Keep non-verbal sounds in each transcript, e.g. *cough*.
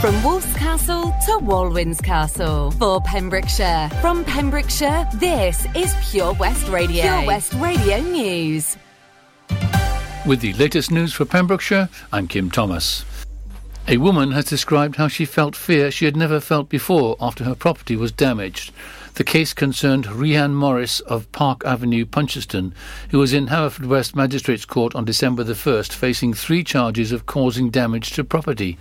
From Wolf's Castle to Walwyn's Castle for Pembrokeshire. From Pembrokeshire, this is Pure West Radio. Pure West Radio News. With the latest news for Pembrokeshire, I'm Kim Thomas. A woman has described how she felt fear she had never felt before after her property was damaged. The case concerned Rian Morris of Park Avenue, Puncheston, who was in Haverfordwest Magistrates Court on December the 1st facing three charges of causing damage to property.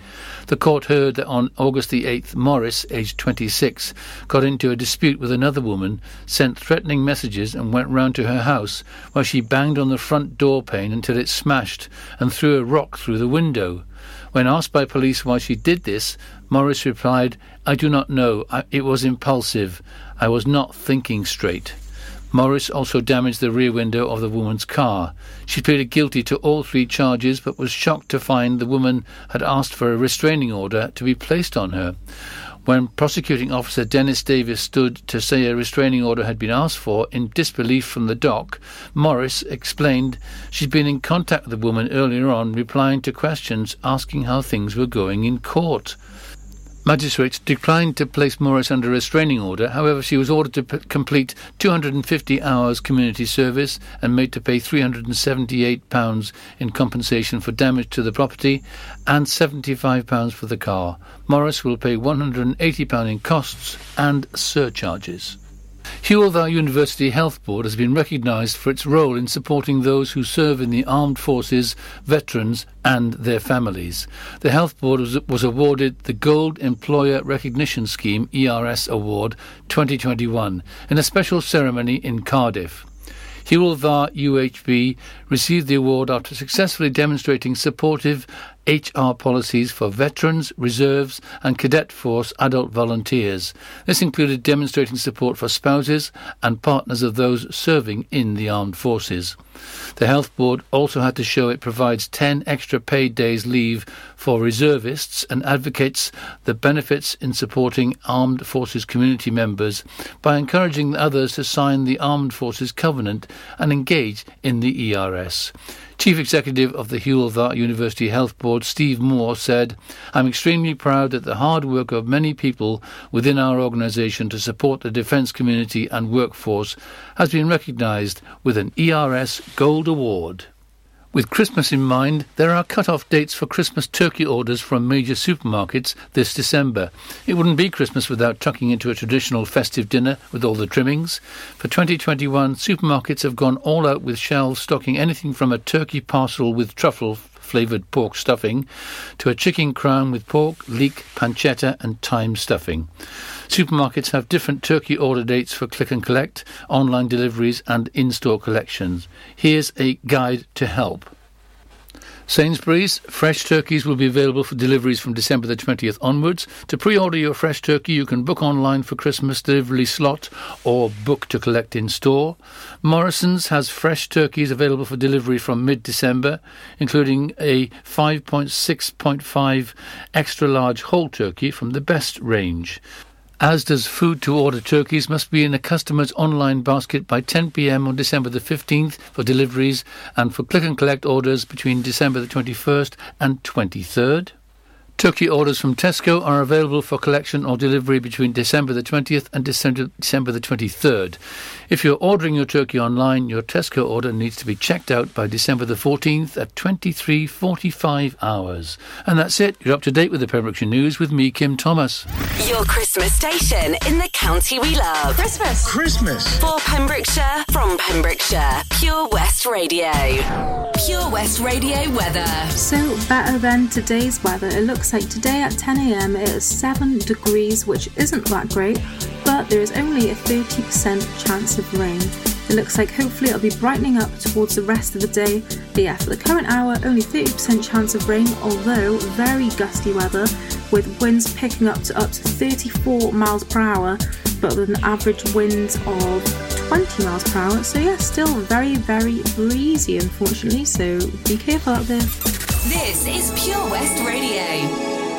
The court heard that on August the 8th, Morris, aged 26, got into a dispute with another woman, sent threatening messages and went round to her house, where she banged on the front door pane until it smashed and threw a rock through the window. When asked by police why she did this, Morris replied, I do not know. I, it was impulsive. I was not thinking straight. Morris also damaged the rear window of the woman's car. She pleaded guilty to all three charges but was shocked to find the woman had asked for a restraining order to be placed on her. When prosecuting officer Dennis Davis stood to say a restraining order had been asked for in disbelief from the dock, Morris explained she'd been in contact with the woman earlier on, replying to questions asking how things were going in court. Magistrates declined to place Morris under a restraining order. However, she was ordered to p- complete 250 hours community service and made to pay £378 in compensation for damage to the property and £75 for the car. Morris will pay £180 in costs and surcharges. Hywel Dda University Health Board has been recognised for its role in supporting those who serve in the armed forces, veterans, and their families. The Health Board was, was awarded the Gold Employer Recognition Scheme ERS Award 2021 in a special ceremony in Cardiff. Hywel Dda UHB received the award after successfully demonstrating supportive HR policies for veterans, reserves, and cadet force adult volunteers. This included demonstrating support for spouses and partners of those serving in the armed forces. The Health Board also had to show it provides 10 extra paid days leave for reservists and advocates the benefits in supporting armed forces community members by encouraging others to sign the Armed Forces Covenant and engage in the ERS. Chief Executive of the Hywel Dda University Health Board, Steve Moore, said, I'm extremely proud that the hard work of many people within our organisation to support the defence community and workforce has been recognised with an ERS Gold Award. With Christmas in mind, there are cut-off dates for Christmas turkey orders from major supermarkets this December. It wouldn't be Christmas without tucking into a traditional festive dinner with all the trimmings. For 2021, supermarkets have gone all out with shelves stocking anything from a turkey parcel with truffle flavoured pork stuffing to a chicken crown with pork, leek, pancetta and thyme stuffing. Supermarkets have different turkey order dates for click and collect, online deliveries and in-store collections. Here's a guide to help. Sainsbury's fresh turkeys will be available for deliveries from December the 20th onwards. To pre-order your fresh turkey, you can book online for Christmas delivery slot or book to collect in store. Morrison's has fresh turkeys available for delivery from mid-December, including a 5.6.5 extra large whole turkey from the best range as does food to order turkeys must be in a customer's online basket by 10 pm on December the 15th for deliveries and for click and collect orders between December the 21st and 23rd. Turkey orders from Tesco are available for collection or delivery between December the 20th and December, December the 23rd. If you're ordering your turkey online, your Tesco order needs to be checked out by December the 14th at 23:45 hours. And that's it. You're up to date with the Pembrokeshire News with me, Kim Thomas. Your Christmas station in the county we love. Christmas. Christmas. For Pembrokeshire, from Pembrokeshire, Pure West Radio. Pure West Radio weather. So, better than today's weather. It looks like today at 10 a.m. it is 7 degrees, which isn't that great, but there is only a 30% chance of rain. It looks like hopefully it'll be brightening up towards the rest of the day. But yeah, for the current hour, only 30% chance of rain, although very gusty weather, with winds picking up to up to 34 miles per hour, but with an average wind of 20 miles per hour. So yeah, still very, very breezy, unfortunately. So be careful out there. This is Pure West Radio.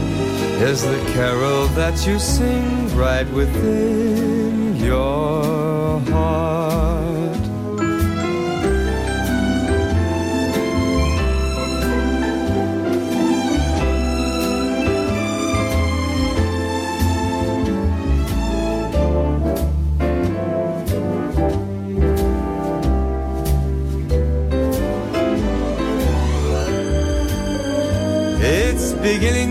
is the carol that you sing right within your heart. It's beginning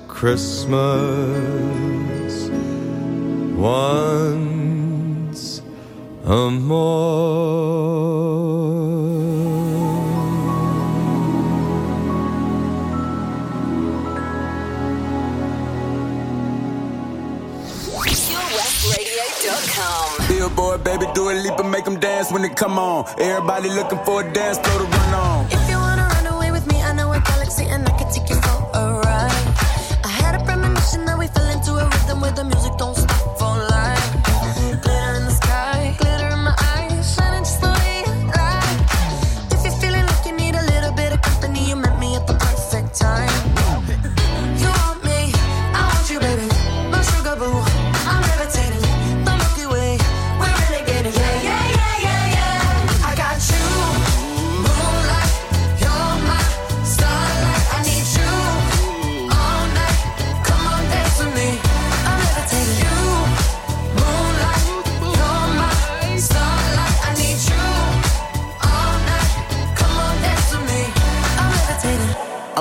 Christmas once a Billboard, baby, do a leap and make them dance when they come on. Everybody looking for a dance floor to into a rhythm where the music don't stop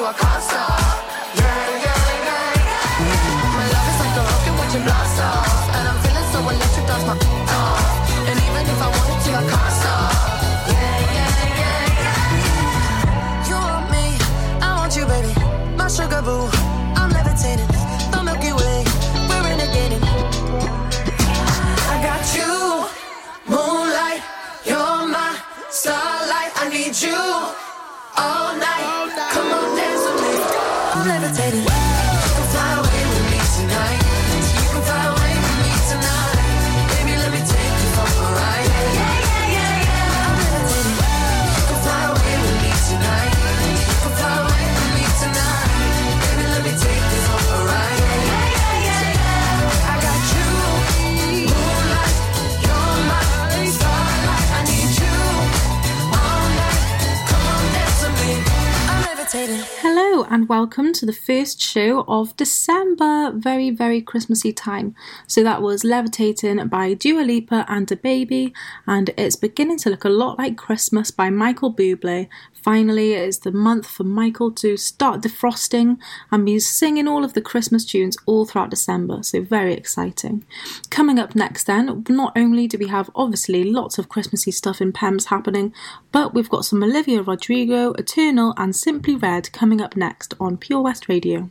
to a and welcome to the first show of December. Very, very Christmassy time. So that was Levitating by Dua Lipa and DaBaby, and it's beginning to look a lot like Christmas by Michael Bublé. Finally, it is the month for Michael to start defrosting and be singing all of the Christmas tunes all throughout December. So very exciting. Coming up next, then, not only do we have obviously lots of Christmassy stuff in PEMS happening, but we've got some Olivia Rodrigo, Eternal, and Simply Red coming up next on Pure West Radio.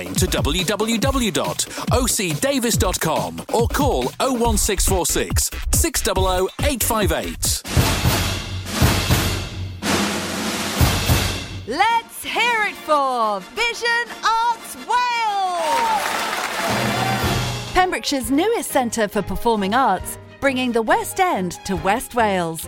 to www.ocdavis.com or call 01646 600 858. Let's hear it for Vision Arts Wales! Pembrokeshire's newest centre for performing arts, bringing the West End to West Wales.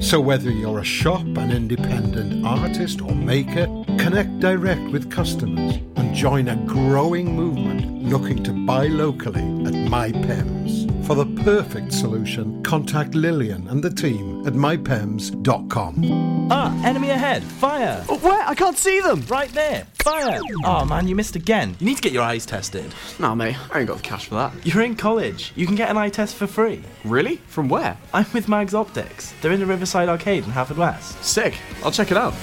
So, whether you're a shop, an independent artist, or maker, connect direct with customers and join a growing movement looking to buy locally at MyPems. For the perfect solution, contact Lillian and the team at mypems.com. Ah, enemy ahead. Fire. Oh, where? I can't see them. Right there. Fire. Oh man, you missed again. You need to get your eyes tested. Nah, mate, I ain't got the cash for that. You're in college. You can get an eye test for free. Really? From where? I'm with Mags Optics. They're in the Riverside Arcade in Haverfordwest. Sick. I'll check it out.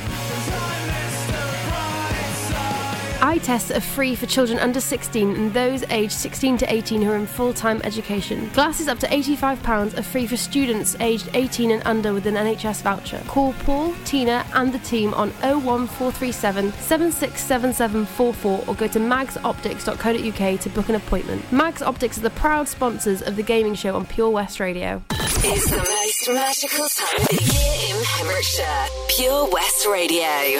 Eye tests are free for children under 16 and those aged 16 to 18 who are in full time education. Glasses up to £85 are free for students aged 18 and under with an NHS voucher. Call Paul, Tina, and the team on 01437 767744 or go to magsoptics.co.uk to book an appointment. Mags Optics are the proud sponsors of the gaming show on Pure West Radio. It's the most magical time of the year in Pembrokeshire. Pure West Radio.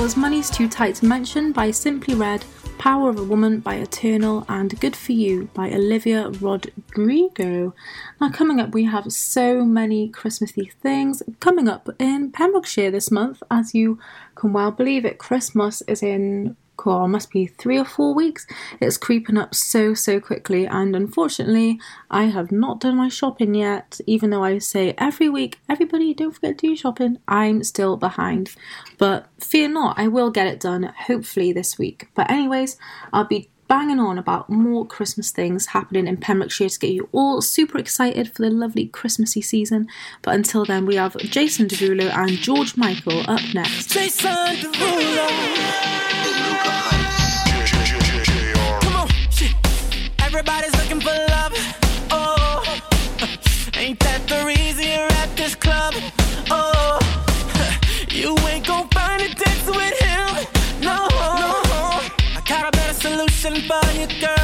was Money's Too Tight to Mention by Simply Red, Power of a Woman by Eternal, and Good for You by Olivia Rodrigo. Now, coming up, we have so many Christmassy things coming up in Pembrokeshire this month. As you can well believe it, Christmas is in cool, must be three or four weeks. It's creeping up so, so quickly. And unfortunately, I have not done my shopping yet. Even though I say every week, everybody, don't forget to do shopping, I'm still behind. But fear not, I will get it done, hopefully, this week. But, anyways, I'll be banging on about more Christmas things happening in Pembrokeshire to get you all super excited for the lovely Christmassy season. But until then, we have Jason Derulo and George Michael up next. Jason Everybody's looking for love. Oh, *laughs* ain't that the reason you're at this club? Oh, *laughs* you ain't gon' find a dance with him. No, no, I got a better solution for you, girl.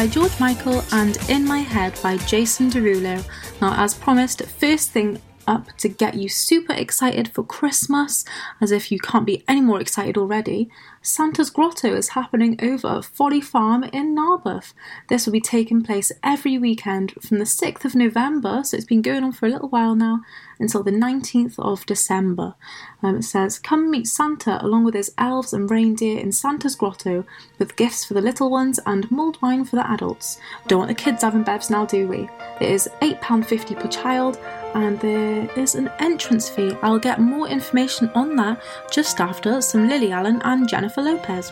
by George Michael and In My Head by Jason Derulo. Now, as promised, first thing up to get you super excited for Christmas, as if you can't be any more excited already, Santa's Grotto is happening over at Folly Farm in Narberth. This will be taking place every weekend from the 6th of November, so it's been going on for a little while now, until the 19th of December. Um, it says, Come meet Santa along with his elves and reindeer in Santa's grotto with gifts for the little ones and mulled wine for the adults. Don't want the kids having bevs now, do we? It is £8.50 per child and there is an entrance fee. I'll get more information on that just after some Lily Allen and Jennifer Lopez.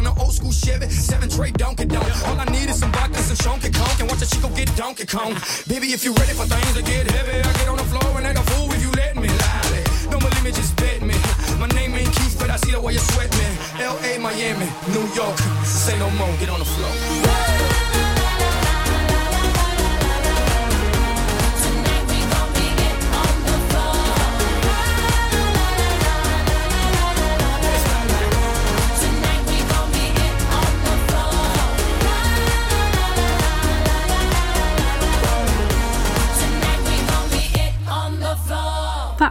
On an old school Chevy. Seven tray Donkey Donk. All I need is some vodka, some Shonky Conk, and watch a chico get Donkey Kong. Baby, if you ready for things to get heavy, I get on the floor and act a fool if you let me. Lally. Don't believe me, just bet me. My name ain't Keith, but I see the way you sweat me. L.A., Miami, New York. Say no more, get on the floor.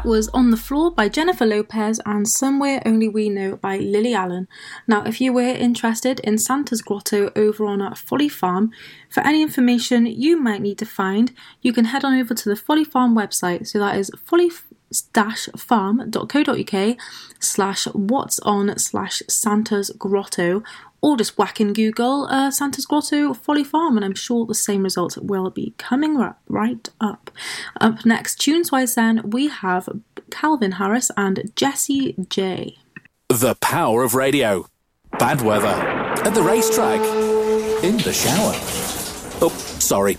Was On the Floor by Jennifer Lopez and Somewhere Only We Know by Lily Allen. Now, if you were interested in Santa's Grotto over on Folly Farm, for any information you might need to find, you can head on over to the Folly Farm website. So that is folly farm.co.uk slash what's on slash Santa's Grotto or just whack in Google uh, Santa's Grotto Folly Farm, and I'm sure the same results will be coming right up. Up next, tunes wise, then we have Calvin Harris and Jessie J. The power of radio. Bad weather. At the racetrack. In the shower. Oh, sorry.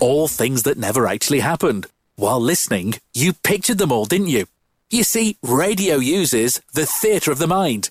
All things that never actually happened. While listening, you pictured them all, didn't you? You see, radio uses the theatre of the mind.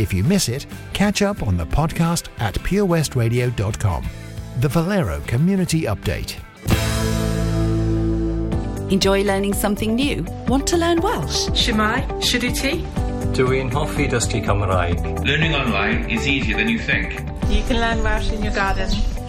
If you miss it, catch up on the podcast at purewestradio.com. The Valero Community Update. Enjoy learning something new? Want to learn Welsh? Shwmae, Shuduti. Dwi'n hoffi dysgu Cymraeg. Learning online is easier than you think. You can learn Welsh in your garden.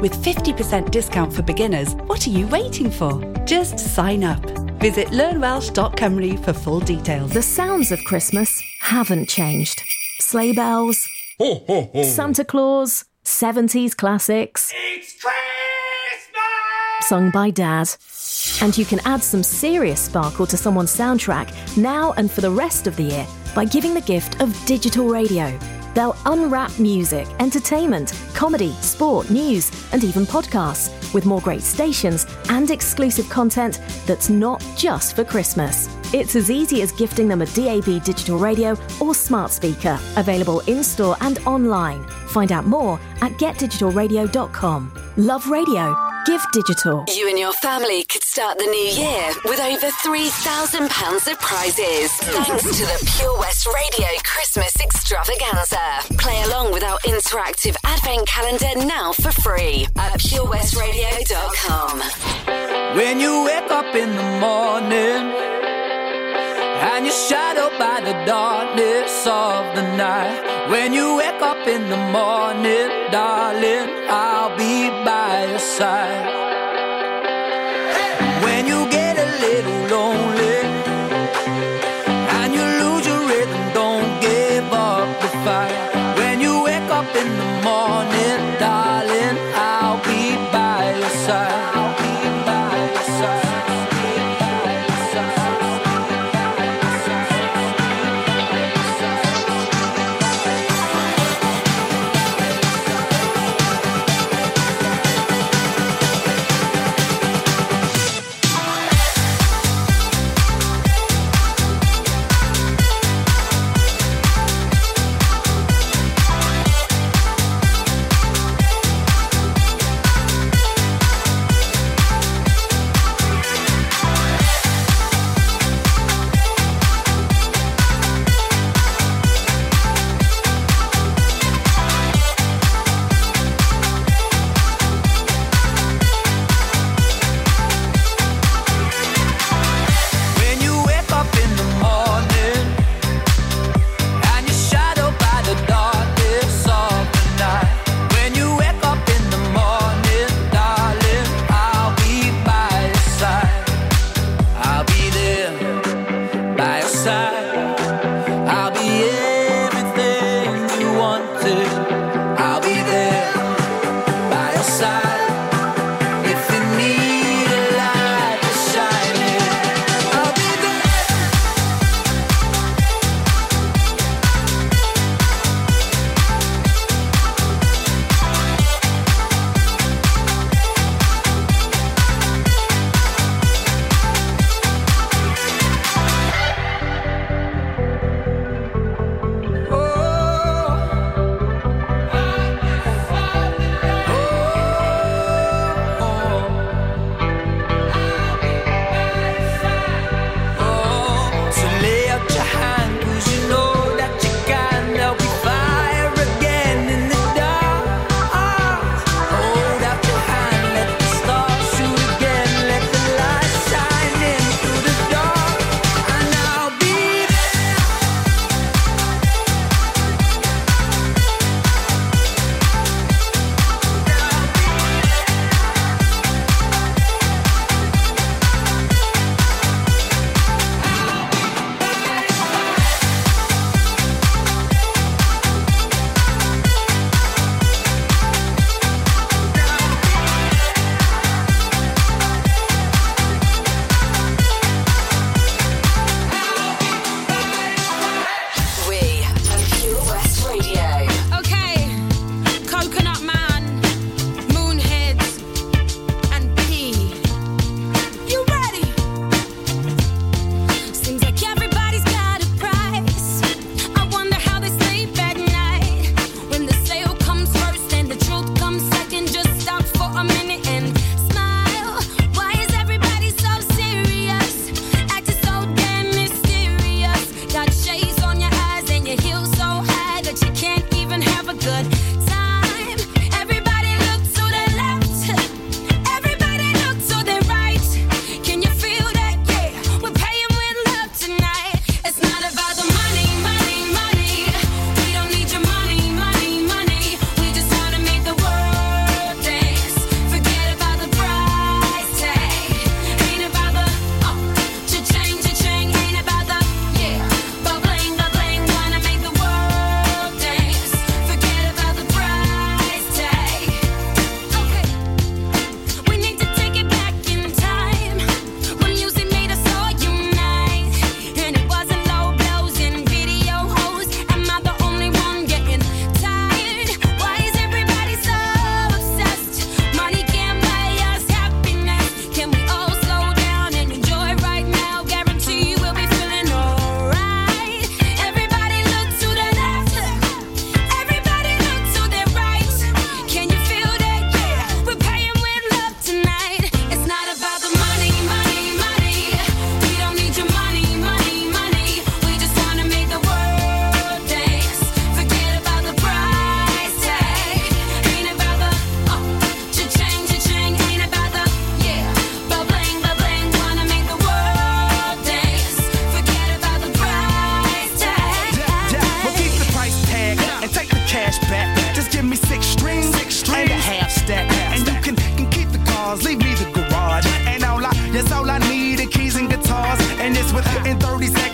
With 50% discount for beginners, what are you waiting for? Just sign up. Visit learnwelsh.com for full details. The sounds of Christmas haven't changed. Sleigh bells, Santa Claus, 70s classics. It's Christmas! Sung by Dad. And you can add some serious sparkle to someone's soundtrack now and for the rest of the year by giving the gift of digital radio. They'll unwrap music, entertainment, comedy, sport, news, and even podcasts with more great stations and exclusive content that's not just for Christmas. It's as easy as gifting them a DAB digital radio or smart speaker, available in store and online. Find out more at getdigitalradio.com. Love radio. Give digital. You and your family could start the new year with over £3,000 of prizes. Thanks to the Pure West Radio Christmas Extravaganza. Play along with our interactive advent calendar now for free at purewestradio.com. When you wake up in the morning and you're shadowed by the darkness of the night. When you wake up in the morning, darling, I'll be by your side. When you get a little lonely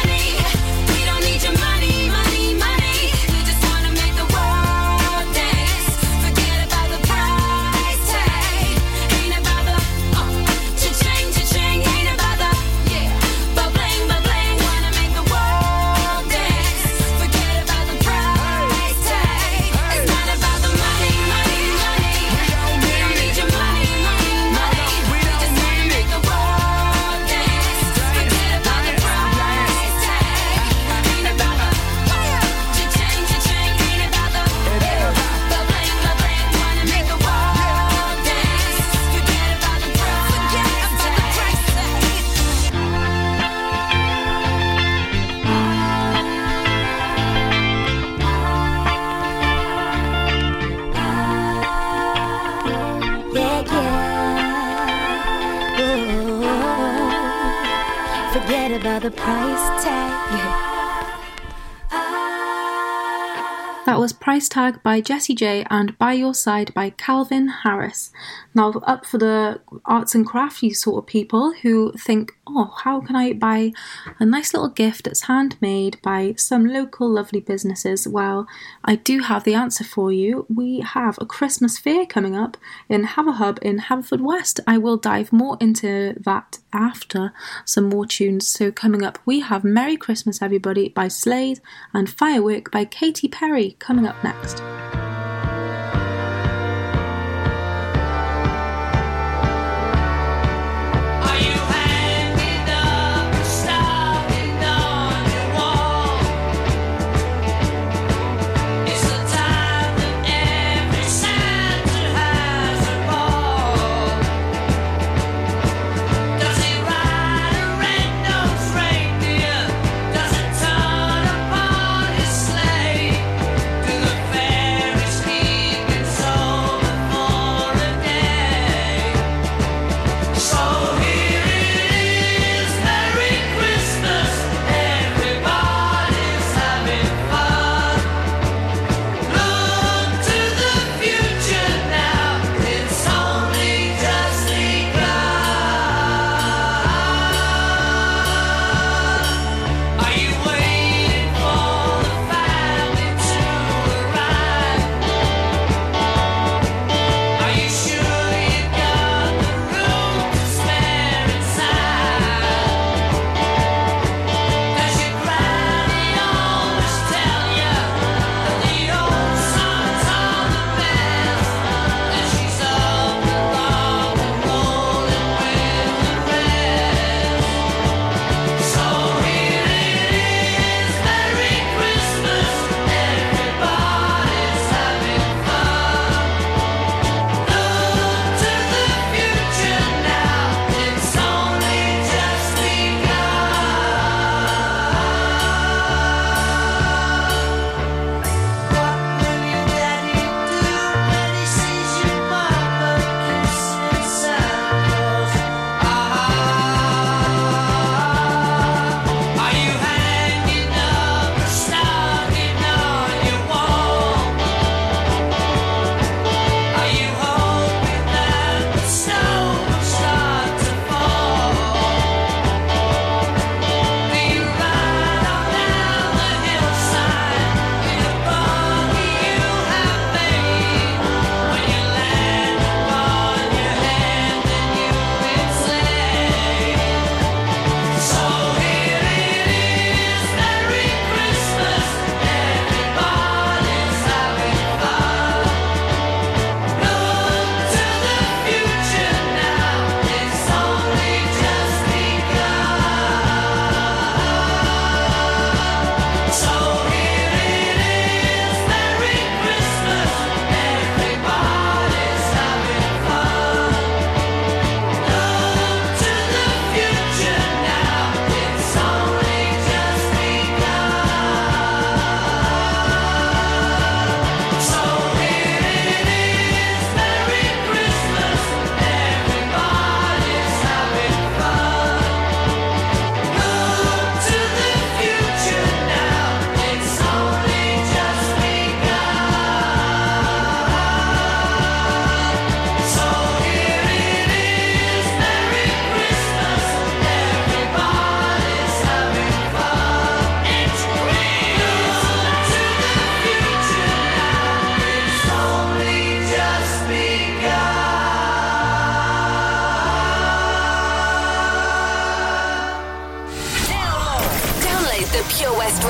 we Price tag. That was Price Tag by Jessie J and By Your Side by Calvin Harris. Now, up for the arts and crafty sort of people who think, oh, how can I buy a nice little gift that's handmade by some local lovely businesses? Well, I do have the answer for you. We have a Christmas fair coming up in Haverhub in Haverfordwest. I will dive more into that after some more tunes. So, coming up, we have Merry Christmas Everybody by Slade and Firework by Katy Perry coming up next.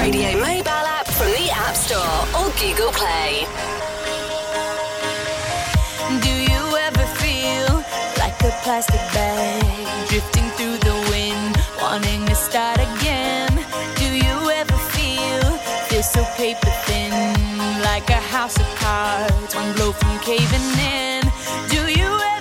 Radio mobile app from the App Store or Google Play. Do you ever feel like a plastic bag drifting through the wind, wanting to start again? Do you ever feel this so paper thin, like a house of cards, one blow from caving in? Do you ever